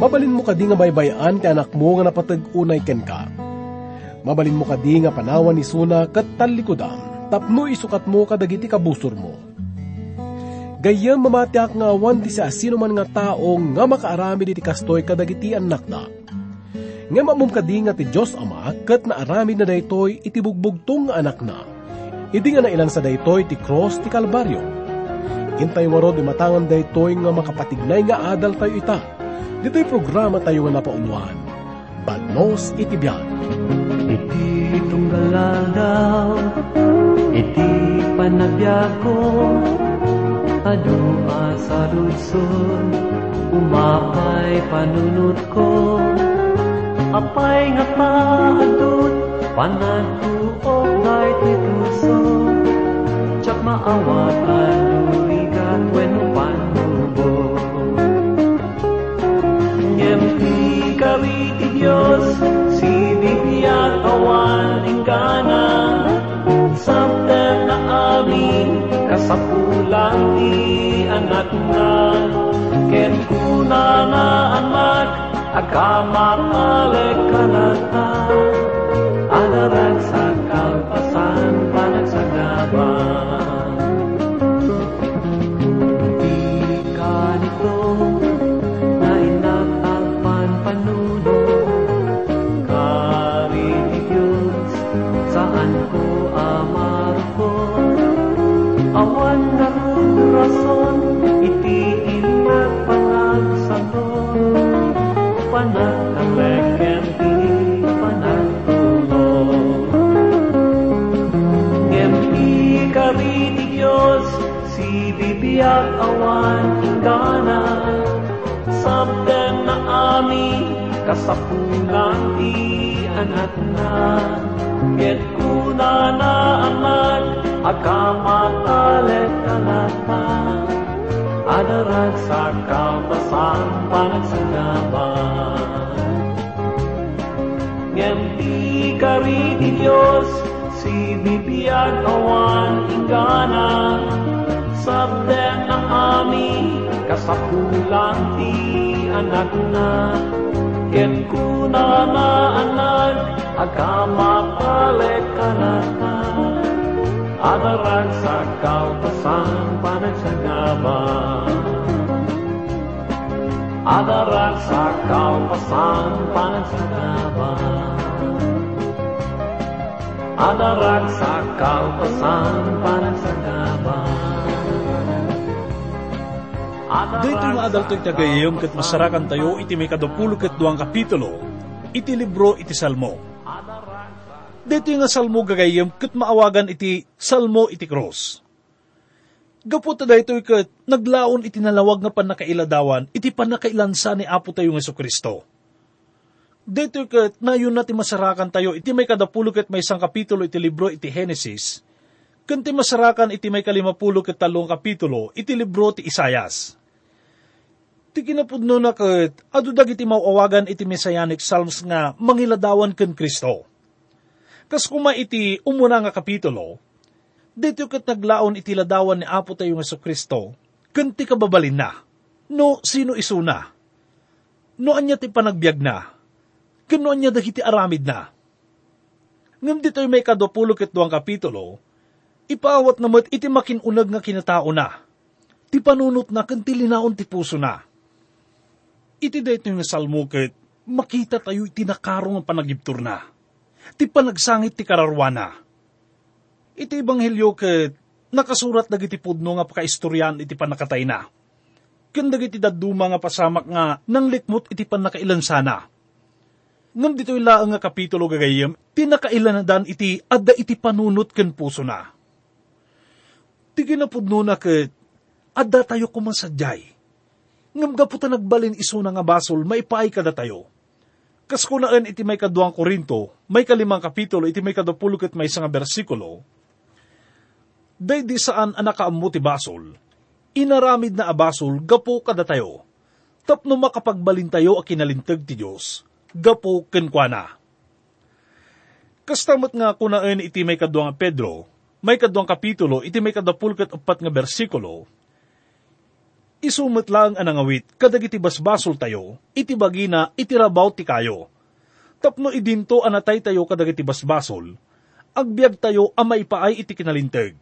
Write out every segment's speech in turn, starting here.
Mabalin mo kadi nga baybayan ti anak mo nga napatag-unay ken ka. Mabalin mo kadi nga panawan ni Suna kat talikudam, tapno isukat mo kadagiti kabusor mo. Gayam mamatiak nga awan ti sa sino man nga tao nga makaarami di kastoy kadagiti anak na. Nga mamum kadi nga ti Diyos Ama kat naarami na daytoy iti bugbugtong nga anak na. Idi nga nailan sa daytoy ti cross ti Kalbaryo. Intay warod imatangan daytoy nga makapatignay nga adal tayo ita Dito'y programa tayo nga napauluan. Bagnos itibyan. Iti tunggaladaw, iti panagbiag ko, adu asaludsod, umapay panunot ko, apay nga paadot, panagtuok na itutuso, tsak maawat alurigat when Diyos, si bibiyat awan ingkana, Sabtem na amin, kasapulan ti anak na, Ken kuna na anak, agamak alek kanata, kasapulan ti anak na Ken kuna na anak, agamapalet kanata Adarag sa kaupasan panagsagaban Adarag sa kaupasan panagsagaban Adarag sa kaupasan panagsagaban Dito nga adal to'y tagayayom kat masarakan tayo iti may kadapulo kat duwang kapitulo, iti libro iti salmo. Dito nga salmo gagayom kat maawagan iti salmo iti cross. Gaputa da ito kat naglaon iti nalawag nga panakailadawan, iti panakailansa ni Apo tayo nga Kristo. Dito kat nayon na ti masarakan tayo, iti may kadapulo kat may isang kapitulo iti libro iti Genesis, kanti masarakan iti may kalimapulo kat talong kapitulo, iti libro ti Isayas. Ti kinapudno na kat, adudag iti mauawagan iti Messianic Psalms nga mangiladawan ken Kristo. Kas kuma iti umuna nga kapitulo, dito kat naglaon iti ladawan ni Apo tayo nga Kristo, kanti kababalin na, no sino isuna, no anya ti panagbiag na, kano anya dagiti aramid na. Ngam dito'y may kadopulo ket duang kapitulo, ipaawat namat iti makinunag nga kinatao na, ti panunot na kanti linaon ti puso na. Iti dayto nga salmo ket makita tayo iti nakarong ang panagibtur na. Ti panagsangit ti kararwana. Iti ebanghelyo ket nakasurat dagiti pudno nga pakaistoryan iti panakatay na. Ken dagiti daduma nga pasamak nga nang likmot iti panakailan sana. Ngam dito ilaang nga kapitulo gagayem, tinakailanadan iti adda iti panunot ken puso na. Ti ginapudno na ket adda tayo kumasadyay ngam gaputa nagbalin iso na nga basol, maipaay kada tayo. Kas kunaan iti may kaduang korinto, may kalimang kapitulo, iti may kadapulukit may isang bersikulo, day di saan anak kaamu ti basol, inaramid na abasol, gapo kada tayo. Tapno makapagbalin tayo a kinalintag ti Diyos, gapo kenkwana. Kastamot nga kunaan iti may kaduang Pedro, may kaduang kapitulo, iti may kadapulukit upat nga bersikulo, Isumot lang ang angawit, kadag iti basbasol tayo, iti bagina, iti rabaw ti kayo. Tapno idinto anatay tayo kadag iti basbasol, agbyag tayo a maipaay iti kinalinteg,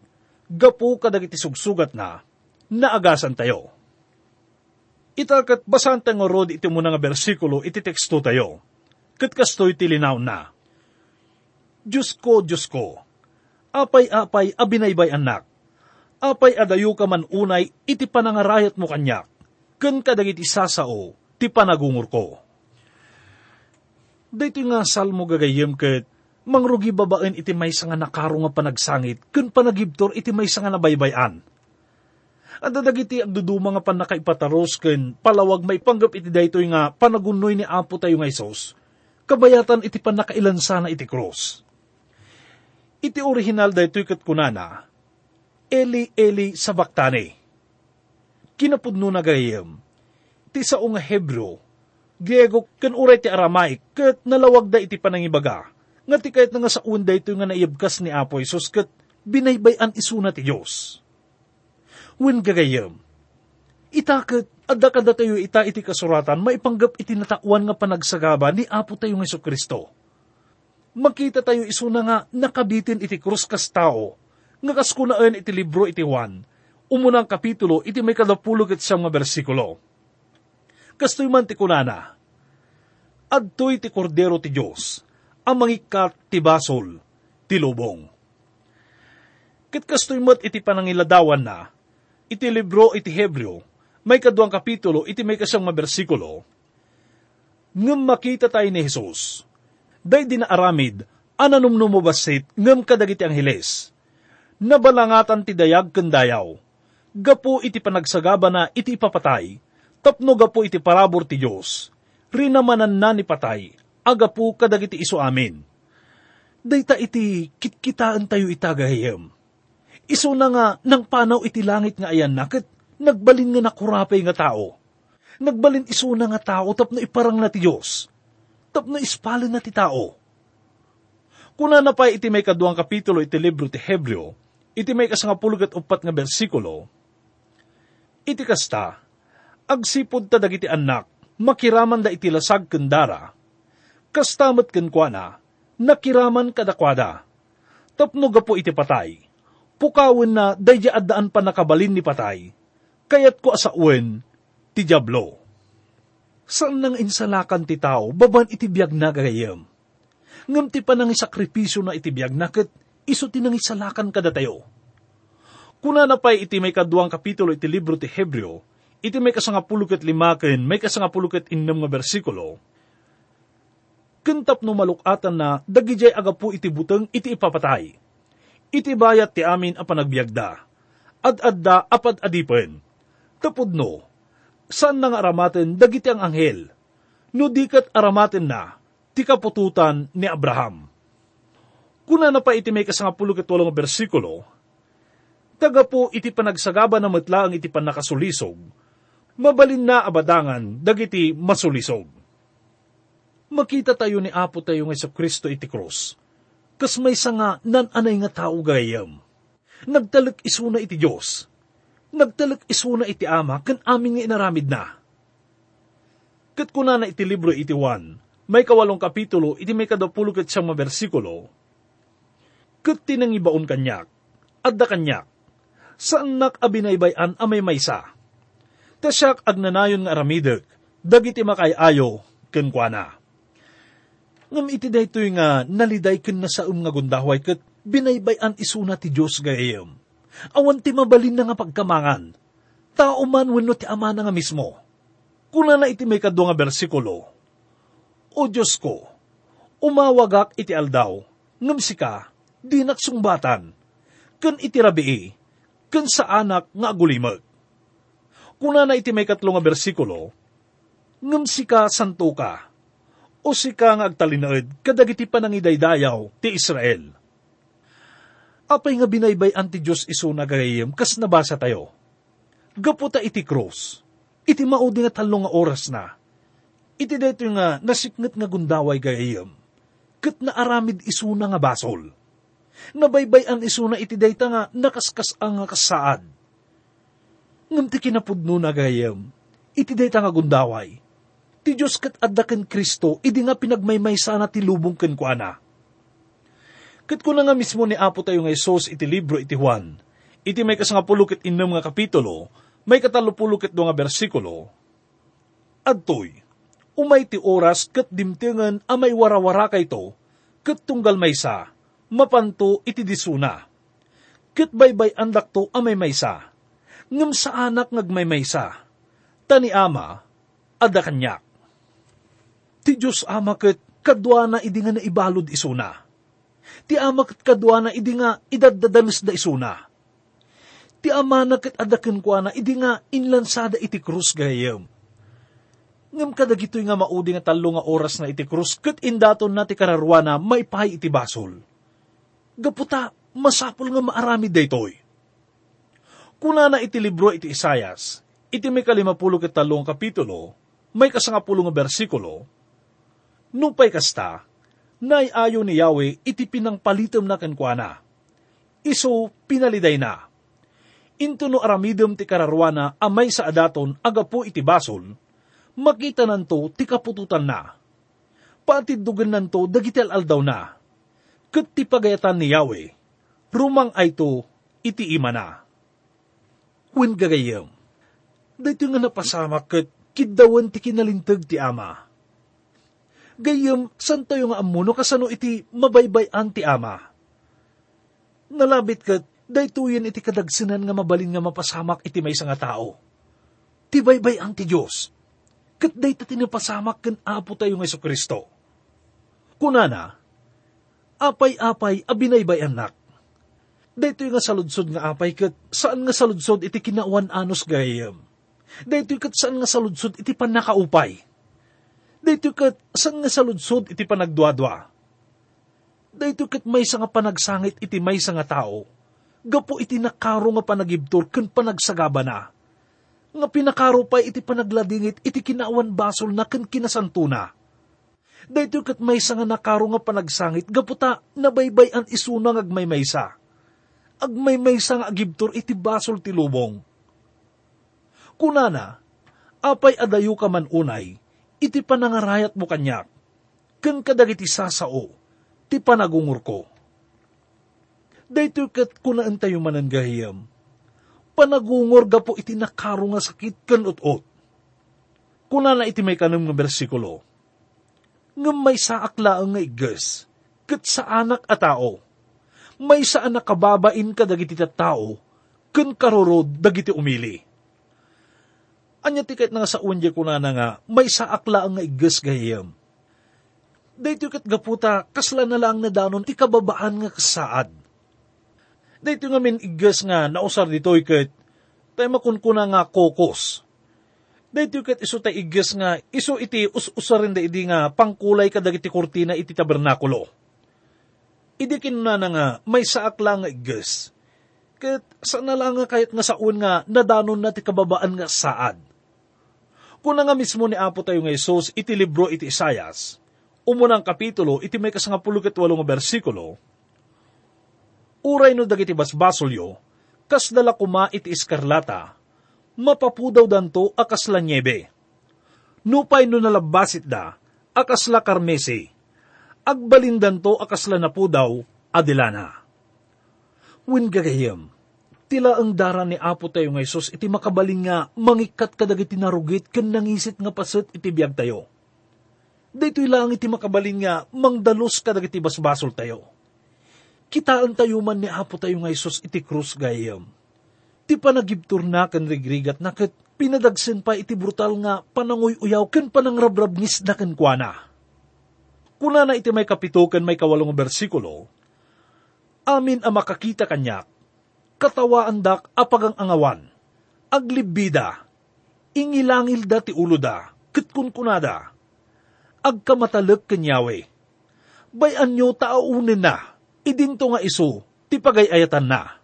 gapu kadag iti sugsugat na, naagasan tayo. Itakat basan tayo rod iti muna nga bersikulo iti teksto tayo. Kat kastoy tilinaw na. Diyos ko, Diyos ko, apay-apay abinaybay anak, apay adayo ka man unay iti panangarayat mo kanyak, ken kadagiti sasao, ti panagungur ko. Dito nga salmo gagayem ket mangrugi babaen iti may nga nakaro nga panagsangit, ken panagibtor iti may nga nabaybayan. At dagiti agduduma nga panakaipataros ken palawag may panggap iti daytoy nga panagunoy ni Apo tayo nga Isos, kabayatan iti panakailan sana iti cross. Iti original daytoy ket kunana, Eli Eli sabaktani. Kinapudno na gayem, ti sao nga Hebro, Griego ken uray ti Aramaic ket nalawag da iti panangibaga, nga ti kahit nga sa unda ito nga naibkas ni Apo Isos ket binaybayan isuna ti Diyos wen gagayam. Adda kada tayo ita iti kasuratan, maipanggap iti natakwan nga panagsagaba ni Apo tayo ng Kristo. Makita tayo isuna nga nakabitin iti krus kas tao, nga kaskunaan iti libro iti Juan, umunang kapitulo iti may kadapulog at siyang bersikulo. Kastoy man ti kunana, Adtoy ti kordero ti Diyos, ang mangikat ti basol, ti lubong. Kit kastoy mat iti panangiladawan na, iti libro iti Hebreo, may kaduang kapitulo, iti may kasyang mabersikulo, ngem makita tayo ni Jesus, day din aramid, ananum numubasit, ngem kadagiti angheles, nabalangatan ti dayag kendayaw, gapo iti panagsagaba na iti ipapatay, tapno gapo iti parabor ti Diyos, rinamanan na ni patay, agapu kadagiti iso amin. Dayta iti kitkitaan tayo itagahayam Iso na nga, nang panaw iti langit nga ayan nakit, nagbalin nga nakurapay nga tao. Nagbalin iso na nga tao, tapno iparang na ti Diyos. Tapno ispalin na ti tao. Kuna na pa iti may kaduang kapitulo iti libro ti Hebreo, iti may kasangapulog at upat nga bersikulo, iti kasta, agsipod ta dagiti anak, makiraman da iti lasag kendara, kastamat kenkwana, nakiraman kadakwada, tapno gapo iti patay, pukawin na dayja addaan pa nakabalin ni patay, kayat ko asauin ti Diablo. Saan nang insalakan ti tao, baban iti biyag na gagayam. Ngam ti pa nang isakripisyo na iti biyag na kat iso ti nang isalakan kada tayo. Kuna na pa'y iti may kaduang kapitulo iti libro ti Hebreo, iti may kasangapulukat limaken, may kasangapulukat innem nga bersikulo, kentap no malukatan na dagijay agapu iti buteng iti ipapatay iti bayat ti amin a panagbiagda, ad-adda apad adipen. Tapudno, saan nang aramaten dagiti ang anghel, no dikat aramaten na, ti kapututan ni Abraham. Kuna na pa iti may kasangapulo katulong bersikulo, taga po iti panagsagaba na matla ang iti panakasulisog, mabalin na abadangan dagiti masulisog. Makita tayo ni Apo tayo ng Kristo iti krus kas may nga nan anay nga tao gayam. Nagtalak isuna iti Diyos. Nagtalak isuna iti Ama, kan aming nga inaramid na. Kat kuna na iti libro iti Juan, may kawalong kapitulo, iti may kadapulog at siyang bersikulo, kat tinangibaon kanyak, adda kanyak, saan nak abinaybayan amay maysa. Tasyak agnanayon nga aramidek, dagiti makayayo, kenkwana. Ngam iti daytoy nga naliday ken na saum nga gundahway ket binaybayan isuna ti Dios gayem. Awan ti mabalin na nga pagkamangan. Tao man wenno ti ama na nga mismo. Kuna na iti may kadwa nga bersikulo. O Diyos ko, umawagak iti aldaw, ngam sika, di naksungbatan, ken iti rabii, ken sa anak nga agulimag. Kuna na iti may katlo nga bersikulo, ngam sika santo ka, o sika nga agtalinaed kadagiti panangidaydayaw ti Israel. Apay nga binaybay anti Diyos iso na gayem kas nabasa tayo. Gaputa iti cross, iti maudi nga talong nga oras na. Iti dito nga nasiknget nga gundaway gayem, kat naaramid iso na nga basol. Nabaybayan iso na iti dayta nga nakaskas ang kasaad. ngam ti kinapudno na gayam, iti dayta nga gundaway. Ti Diyos kat adda ken Kristo, idi nga pinagmaymay sana ti lubong ken kuana. Kat ko na nga mismo ni Apo tayo nga Isos iti libro iti Juan, iti may kasangapulo ket innem nga kapitulo, may katalupulo ket nga bersikulo, Adtoy, umay ti oras kat dimtingan amay warawara kayto, kat tunggal maysa, mapanto iti disuna. Kat baybay andak to amay maysa, ngam sa anak ngagmay maysa, tani ama, ada kanyak. Ti Diyos ama kat kadwa na idi nga naibalod isuna. Ti ama kat kadwa na idi nga idadadanas da isuna. Ti ama na kat adakan kwa na idi nga inlansada iti krus gayam. Ngam kadagitoy nga maudi nga talo nga oras na iti krus kat indaton na ti kararwa na may iti basol. Gaputa, masapol nga maarami daytoy. Kuna na iti libro iti Isayas, iti may kalimapulo ket talong kapitulo, may kasangapulo nga bersikulo, Nupay kasta, nay ayo ni Yahweh iti pinangpalitom na kenkwana. Iso pinaliday na. Into no aramidem ti kararwana amay sa adaton agapo iti basol, makita nanto ti kapututan na. Patiddugan nanto dagitel aldaw na. Kat ti pagayatan ni Yahweh, rumang ay to iti ima na. When gagayam, dito nga napasama kat kidawan ti kinalintag ti ama gayam san tayo nga amuno kasano iti mabaybayan ti ama. Nalabit kat, daytoyen iti kadagsinan nga mabalin nga mapasamak iti may nga tao. Ti baybayan ti Diyos. Kat dayta tinapasamak kan apo tayo ng Yeso Kristo. Kunana, apay-apay abinaybay anak. Dayto nga saludsod nga apay kat saan nga saludsod iti kinauan anos gayam. Dayto kat saan nga saludsod iti panakaupay Dayto kat saan nga saludsod iti panagduadwa. Dayto kat may nga panagsangit iti may nga tao. Gapo iti nakaro nga panagibtor ken panagsagaba na. Nga pinakaro pa iti panagladingit iti kinaawan basol na ken kinasantuna. Dayto kat may nga nakaro nga panagsangit gaputa nabaybay an isuna ng agmaymaysa. Agmaymaysa nga agibtor iti basol ti lubong. Kunana, apay adayo ka man unay, iti panangarayat mo kanyak, ken kadagiti sasao, ti panagungur ko. Dayto kat kunaan tayo manan gahiyam, panagungor gapo iti nakaro nga sakit ken ut-ut. Kuna na iti may kanam nga bersikulo, nga may saakla nga igas, kat sa anak a tao, may sa anak kababain ka dagiti tao, ken karorod dagiti umili Anya tiket nga sa unye ko na nga, may saakla ang nga igas gayam. Dito kat gaputa, kasla na lang na danon, ti kababaan nga kasaad. Dito nga min igas nga, nausar dito ikat, tayo makunkuna nga kokos. Dito kat iso tayo igas nga, iso iti us-usarin da idi nga, pangkulay kadag iti kurtina iti tabernakulo. Idi kinuna na nga, may saakla nga igas. Kat sana lang nga kahit nga saun nga, nadanon na ti kababaan nga saad Kuna nga mismo ni Apo tayo nga Isos, iti libro iti Isayas, umunang kapitulo, iti may kasangapulo walong bersikulo, Uray no dagiti basbasolyo, kas dala kuma iti iskarlata, mapapudaw danto akas la niebe. Nupay no nalabasit da, akas la karmesi, agbalindan to akas la napudaw, adilana. Win gagayam, tila ang dara ni Apo tayo nga Isus iti makabaling nga mangikat kadag iti narugit ken nangisit nga paset iti biyag tayo. Dito ilang iti makabaling nga mangdalos kadag iti basbasol tayo. Kitaan tayo man ni Apo tayo nga Isus iti krus gayam. Ti panagibtur na kan rigrigat na ket pinadagsen pa iti brutal nga pananguy uyaw ken panangrabrabnis na ken kuana. Kuna na iti may kapito ken may kawalong bersikulo, amin ang makakita kanyak, katawaan dak apagang angawan, aglibida, ingilangil da ti ulo da, kitkunkunada, agkamatalag kanyawe. Bayan nyo taaunin na, idinto nga iso, ti pagayayatan na.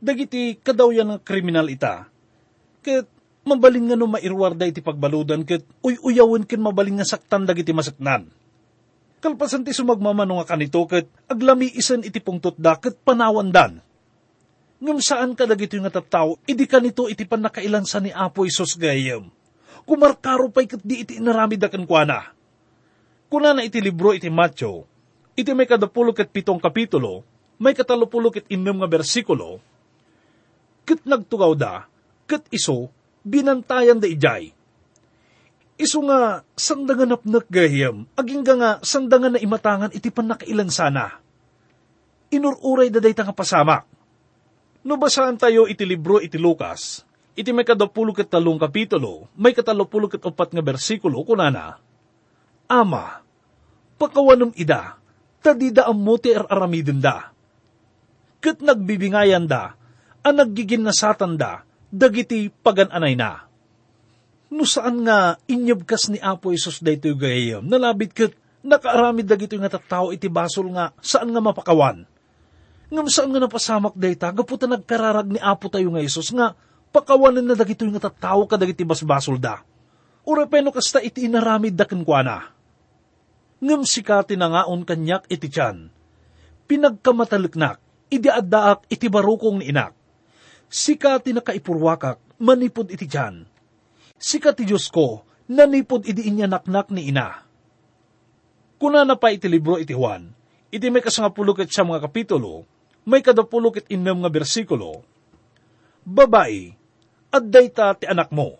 Dagiti kadaw yan ng kriminal ita, ket mabaling nga no mairwarda iti pagbaludan ket uy-uyawan ken mabaling nga saktan dagiti masaknan. Kalpasan ti sumagmamano nga kanito ket aglami isen iti pungtot da ket panawandan Ngam saan ka dagito nga tattao, idi ka nito iti pan nakailan sa ni Apo Isos gayam. Kumarkaro pa'y kat di iti inaramid akan kwa na. Kuna na iti libro iti Matthew, iti may kadapulo kat pitong kapitulo, may katalupulo kat inom nga bersikulo, kat nagtugaw da, kat iso, binantayan da ijay. Iso nga, sandangan napnak gayam, aging nga sandangan na imatangan iti pan nakailan sana. Inururay da day nga pasamak No basaan tayo iti libro iti Lucas, iti may kadapulo ket talong kapitulo, may katalopulo ket upat nga bersikulo kunana, Ama, pakawanom ida, tadida ammo ti aramidin da. Ket nagbibingayan da, ang naggigin na satan da, dagiti pagananay na. No saan nga inyabkas ni Apo Isus dayto gayam, nalabit ket nakaaramid dagito nga tattao iti basol nga saan nga mapakawan Ngam saan nga napasamak dayta, gaputa nagkararag ni Apo tayo nga Isus nga, pakawanan na dagito yung tattao ka dagiti basbasol da. Urepeno kasta iti inaramid da kenkwana. Ngam sikati na ngaon kanyak iti tiyan. Pinagkamataliknak, idi addaak iti barukong ni inak. Sikati na kaipurwakak, manipod iti tiyan. Sikati Diyos ko, nanipod idi inyanaknak ni ina. Kuna na pa iti libro iti Juan, iti may kasangapulukit sa mga kapitulo, may kadapulok it inam nga bersikulo, Babae, at dayta ti anak mo.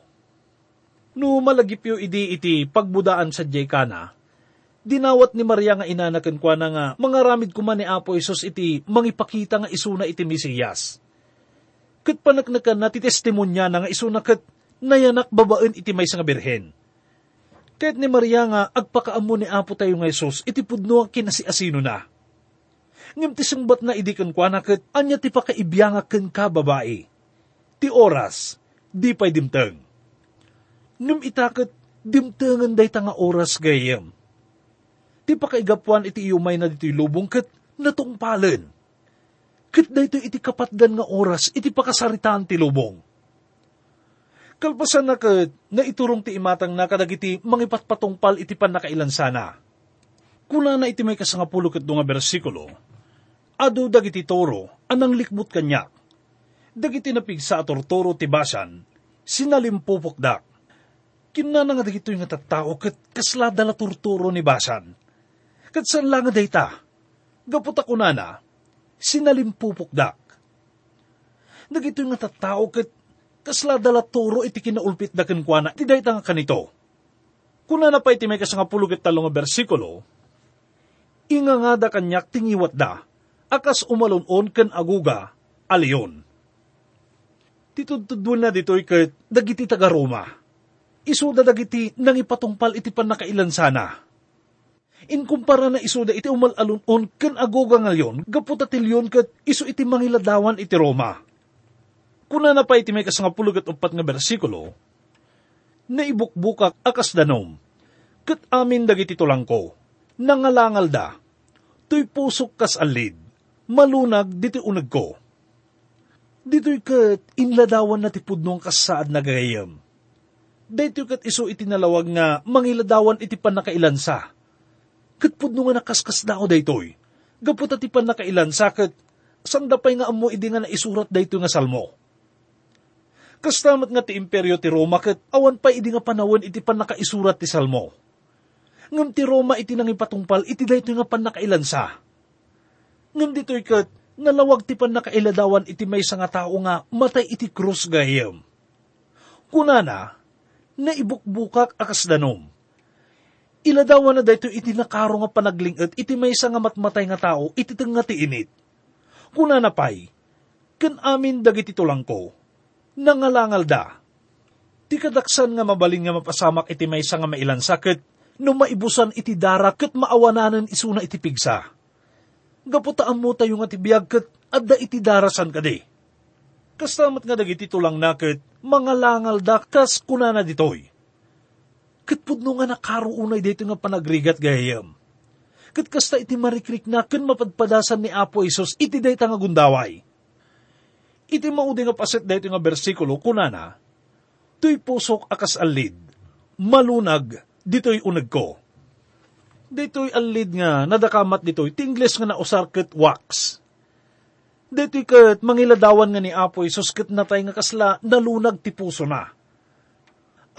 No malagipyo idi iti pagbudaan sa Jekana, dinawat ni Maria nga inanakan kwa na nga mga ramid kuman ni Apo Isos iti mangipakita nga isuna iti Mesiyas. Kat panaknakan na ti testimonya na nga isuna kat nayanak babaen iti may nga birhen. Kahit ni Maria nga agpakaamo ni Apo tayo nga Isos iti pudno kinasiasino na ngem ti sungbat na idikan kwa naket, anya ti pakaibiyanga ken ka babae. Ti oras, di pa'y dimteng. Ngem itaket, dimtengan day nga oras gayem. Ti pakaigapuan iti iumay na dito'y lubong ket natungpalen. Ket dayto iti kapatdan nga oras iti pakasaritaan ti lubong. Kalpasan na ket, nga iturong ti imatang na kadagiti mangipatpatungpal iti pan nakailan sana. Kuna na iti may kasangapulo ket nga bersikulo, Ado dagiti toro, anang likbut kanyak. Dagiti napig sa tortoro tibasan, sinalimpupokdak. Kinna nga dagito yung tattao kat kasla dala tortoro ni basan. Kat saan lang nga dayta? Gapot ako nana, sinalimpupokdak. Dagito yung tattao kat kasla dala toro iti kinaulpit da kenkwana, ti dayta nga kanito. Kuna na pa iti may kasangapulo ket talong bersikulo, inga nga da kanyak tingiwat da, akas umalunon ken aguga, aliyon. Titudtudwan na dito'y ket dagiti taga Roma. Isuda dagiti nang ipatungpal iti panakailan sana. Inkumpara na isuda iti umalalunon ken aguga ngayon, gaputa tilyon ket isu iti mangiladawan iti Roma. Kuna na pa iti may kasangapulo ket upat nga bersikulo, na ibukbukak akas danom, ket amin dagiti tulangko, nangalangal da, tuy pusok kas alid, malunag diti unag ko. Dito'y kat inladawan na tipudnong kasaad na gayam. Dito'y kat iso itinalawag nga mangiladawan iti panakailansa. Kat pudno nga nakaskas na ako daytoy. Gapot at ipan nakailansa kat sandapay nga amo idi nga naisurat dayto nga salmo. Kastamat nga ti imperyo ti Roma kat awan pa idi nga panawon iti pan nakaisurat ti salmo. Ngam ti Roma iti nang ipatungpal iti dayto nga pan nakailansa Ngam dito'y kat, nalawag ti pan nakailadawan iti may nga tao nga matay iti krus gayam. Kunana, naibukbukak akas danom. Iladawan na dito iti nakaro nga panaglingat iti may nga matmatay nga tao iti nga ti init. Kunana pay, kan amin dagiti tulang ko, nangalangal da. Ti kadaksan nga mabaling nga mapasamak iti may nga mailansakit, no maibusan iti dara kat maawananan isuna iti pigsa gaputaan mo tayo nga tibiyag kat adda iti darasan kadi. Kastamat nga dagiti tulang nakit, mga langal dakas kuna na ditoy. Kat pudno nga nakaruunay dito nga panagrigat gayam. Kat kasta iti marikrik na kan mapadpadasan ni Apo Isos iti dayta nga gundaway. Iti maudi nga paset dito nga bersikulo kuna na, Tuy pusok akas alid, malunag, dito'y unag ko dito'y alid nga nadakamat dito'y tingles nga nausarket wax. Dito'y kat mangiladawan nga ni Apo Isus kat natay nga kasla nalunag ti puso na.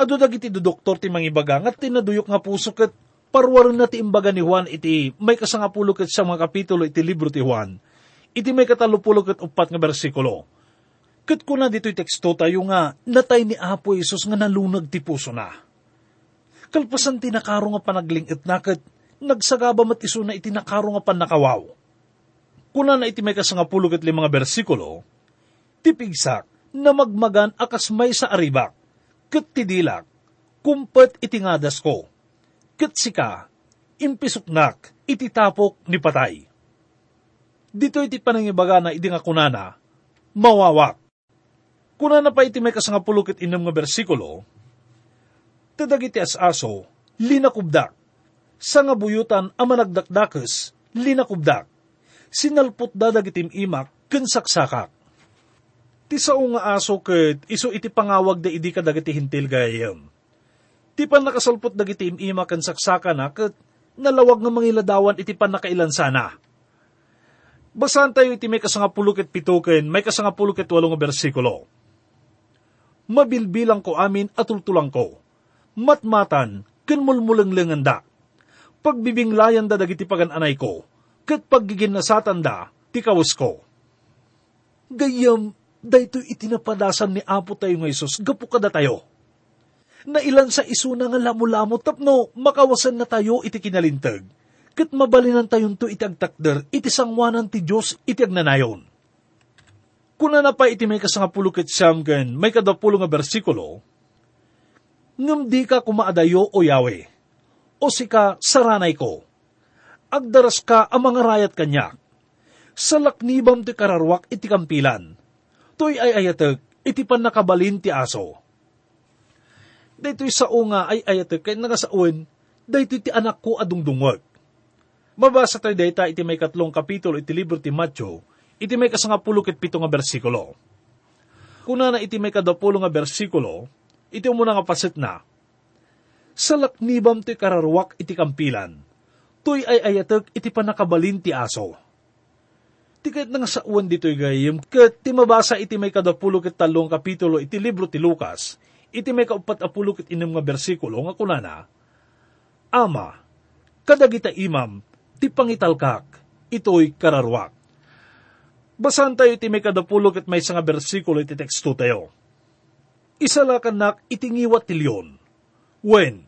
Ado dagiti do doktor ti mangibaga nga tinaduyok nga puso kat parwaran na ti imbaga ni Juan iti may kasangapulo kat sa mga kapitulo iti libro ti Juan. Iti may katalupulo kat upat nga bersikulo. Kat kuna dito'y teksto tayo nga natay ni Apo Isus nga nalunag ti puso na. Kalpasan ti nakaro nga panaglingit na kat nagsagaba mat iso na iti nakaro nga panakawaw kuna na iti may kasangapulo kat limang bersikulo, tipigsak na magmagan akas may sa aribak, kat tidilak, kumpet iti ngadas ko, kat sika, impisuknak, iti tapok ni patay. Dito iti panangibaga na iti nga kunana, mawawak. Kunana pa iti may kasangapulo kat inam nga bersikulo, tadag iti asaso, linakubdak, sa nga buyutan amanagdakdakes, linakubdak sinalpot dadag itim imak, kensaksakak. Ti sao nga aso ket iso iti pangawag da idi ka dagiti hintil gayam. Ti pan nakasalpot dagiti imak ken saksaka na ket nalawag nga mangiladawan iti pan nakailan sana. Basahan tayo iti may kasangapulo ket pituken, may kasangapulo ket walong bersikulo. Mabilbilang ko amin at tultulang ko. Matmatan, ken mulmulanglangan da. Pagbibinglayan da dagiti pagananay ko kat pagigin na satanda, tikawas ko. Gayam, dayto itinapadasan ni Apo tayo ng Isus, gapu kada tayo. Na ilan sa isuna nga lamo-lamo tapno, makawasan na tayo iti kinalintag. Kat mabalinan tayon to iti agtakder, iti sangwanan ti Diyos iti agnanayon. Kuna na pa iti may kasangapulo ket siyam ken may kadapulo nga bersikulo, ngam di ka kumaadayo o yawe, o sika saranay ko, agdaras ka ang mga rayat kanya. Sa laknibam ti kararwak iti kampilan. Toy ay ayatag, iti pan nakabalin ti aso. Daytoy sa unga ay ayatag kay nagasaon, daytoy ti anak ko adungdungwag. Mabasa tayo dayta iti may katlong kapitulo iti libro ti Matthew, iti may kasangapulo ket pito nga bersikulo. Kuna na iti may kadapulo nga bersikulo, iti umuna nga pasit na, sa laknibam ti kararwak iti kampilan, Tuy ay ayatag iti panakabalin ti aso. Tikit nga sa uwan dito'y gayim, kat ti mabasa iti may kadapulo ket talong kapitulo iti libro ti Lucas, iti may kaupat apulo ket inem nga bersikulo nga kunana, Ama, kadagita imam, ti pangitalkak, ito'y kararwak. Basan tayo iti may kadapulo ket may nga bersikulo iti teksto tayo. Isalakan nak itingiwat ti leon. When,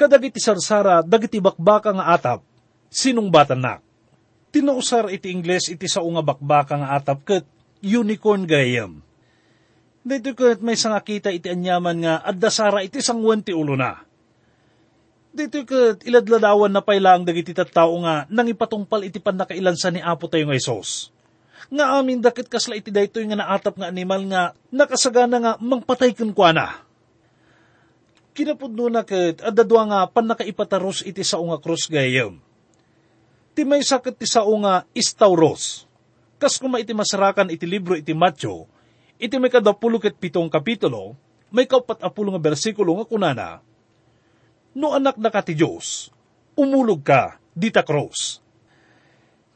kadagiti sarsara dagiti bakbaka nga atap, sinong batan na. Tinausar iti Ingles iti sa unga bakbaka nga atap ket unicorn gayam. Dito ket may sanga kita iti anyaman nga addasara iti sangwan ti ulo na. Dito ket iladladawan na pailang dagiti tattao nga nang ipatungpal iti panakailansa ni Apo tayo nga Isos. Nga amin dakit kasla iti daytoy nga naatap nga animal nga nakasagana nga mangpatay ken kuana kinapudno na ket adadwa nga pan nakaipataros iti sao nga krus gayam. Ti may sakit ti sao nga istauros. Kas kuma iti masarakan iti libro iti Matyo, iti may kadapulo ket pitong kapitulo, may kaupat apulo nga bersikulo nga kunana, No anak na ka ti Diyos, umulog ka, dita cross.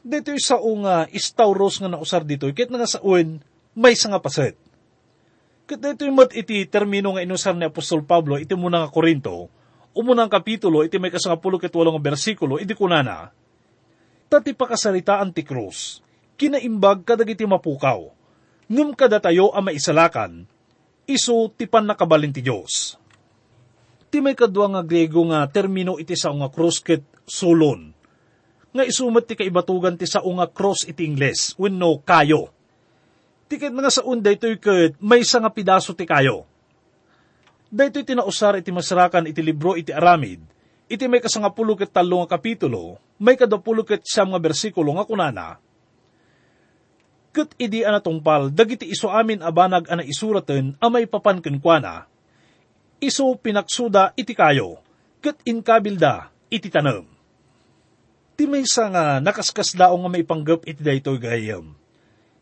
Dito sao nga istauros nga nausar dito, ket nga saun, may nga paset Kat ito yung mat iti termino nga inusar ni Apostol Pablo, iti muna nga Korinto, umunang kapitulo, iti may kasangapulo ket walong bersikulo, iti kunana, Tati pakasarita ti krus, kinaimbag kadag iti mapukaw, ngum kada tayo ang maisalakan, iso tipan nakabalin ti Diyos. Ti may kadwa nga Grego nga termino iti sa nga krus ket solon, nga isumat ti kaibatugan ti sa nga cross iti Ingles, wenno kayo. Tiket nga sa unday to'y ket may nga pidaso ti kayo. Daytoy tinausar iti masarakan iti libro iti aramid, iti may kasangapulo ket talo nga kapitulo, may kadapulo ket siyam nga bersikulo nga kunana, Ket idi anatungpal, dagiti iso amin abanag ana isuraten a may papanken kuana, iso pinaksuda iti kayo, ket inkabilda iti tanem. Ti may nga nakaskas daong nga may panggap iti daytoy gayam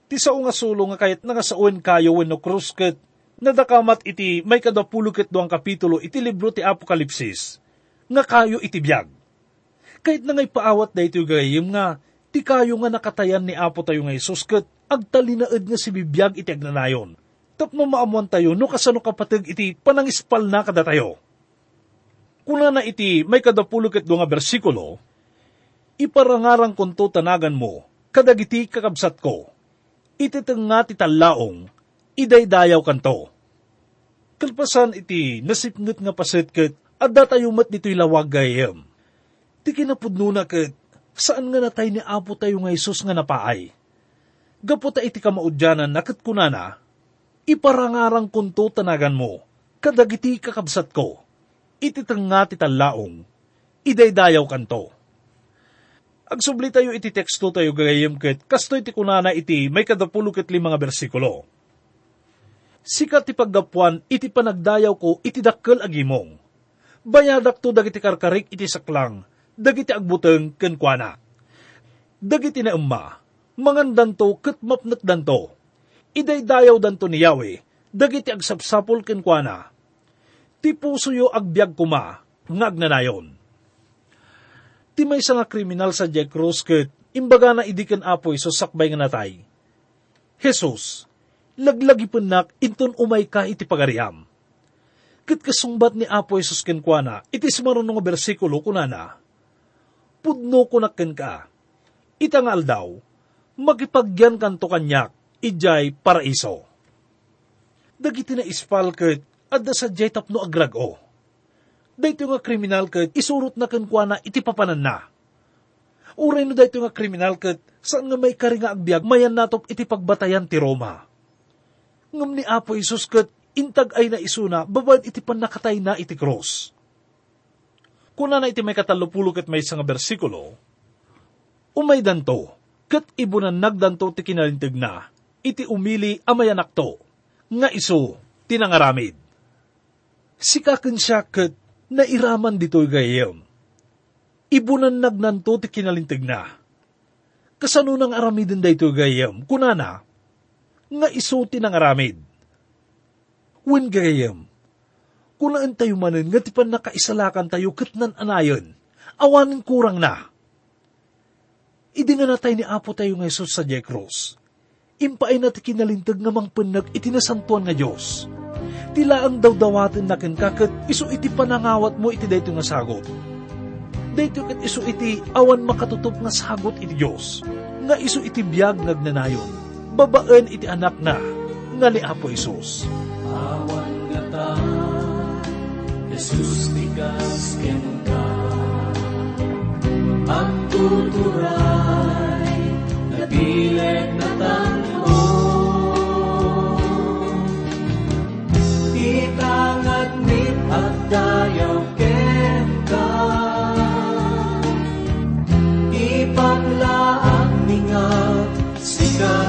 Ti sao nga sulo nga kayat nga sauen kayo wenno krus ket nadakamat iti may kadapulo ket duang kapitulo iti libro ti Apokalipsis nga kayo iti biyag. Kahit na ngay paawat da ito gayim nga Ti kayo nga nakatayan ni Apo tayo nga Isus ket agtalinaed nga si bibiyag iti agnanayon. Tapno maamuan tayo no kasano kapatid iti panangispal na kada tayo. Kuna na iti may kadapulo ket nga bersikulo, iparangarang kunto tanagan mo, kadagiti kakabsat ko. Iti nga ti talaong, idaydayaw kanto. Kalpasan iti nasipnget nga pasit ket adda tayo mat dito'y lawag gayem. Ti kinapudno na ket saan nga natay ni Apo tayo nga Isus nga napaay. Gaputa iti kamaudyanan nakat kunana, iparangarang kunto tanagan mo, kadagiti kakabsat ko, iti nga ti talaong, idaydayaw kanto. Agsubli tayo iti teksto tayo gagayem ket kasto iti kunana iti may kadapulo ket lima nga bersikulo. Sikat ti paggapuan iti panagdayaw ko iti dakkel agimong. Bayadak to dagiti karkarik iti saklang, dagiti agbuteng ken kuana. Dagiti na umma, mangandan to ket mapnat danto. Idaydayaw danto ni Yahweh, dagiti agsapsapol ken kuana. Ti puso yo agbyag kuma, ngagnanayon ti may nga kriminal sa Jack Rose ket imbaga na idikan apoy so sakbay nga natay. Jesus, laglagi penak inton umay ka iti pagariam. Ket kasungbat ni Apo Jesus kenkwana, iti sumarunong bersikulo kunana, Pudno ko nakken ka, itangal daw, makipagyan kanto kanyak, ijay paraiso. Dagiti na ispal ket, adda sa jay tapno agrago dayto nga kriminal ket isurot na kenkwa na iti papanan na. Uray no dayto nga kriminal ket saan nga may kari nga agbyag mayan natop iti pagbatayan ti Roma. Ngam ni Apo Isus ket intag ay na isuna babad iti panakatay na iti cross. Kuna na iti may katalupulo ket may nga bersikulo, umay danto, ket ibunan nagdanto ti kinalintig na, iti umili amayanak to, nga iso tinangaramid. Sikaken siya ket na iraman dito'y gayem. Ibunan nagnanto ti kinalintig na. Kasano nang aramidin da ito gayem, kunana, nga isuti ng Wen gayem, kunaan tayo manin nga ti pan nakaisalakan tayo katnan anayon, awanin kurang na. Idi nga natay ni Apo tayo nga Isus sa Jack Cross. Impaay na ti kinalintag nga mang panag itinasantuan nga Diyos tila ang dawdawatin na ken kakat iso iti panangawat mo iti dayto nga sagot. Dayto ket iso iti awan makatutup nga sagot iti Dios nga iso iti biyag nagnanayon. Babaen iti anak na nga ni Apo Isus. Awan nga ta, Jesus tigas ken ka. Ang tuturay, nabileg na tanong Itangat mit at dayaw ken ka Ipaglaang ningat sikat ay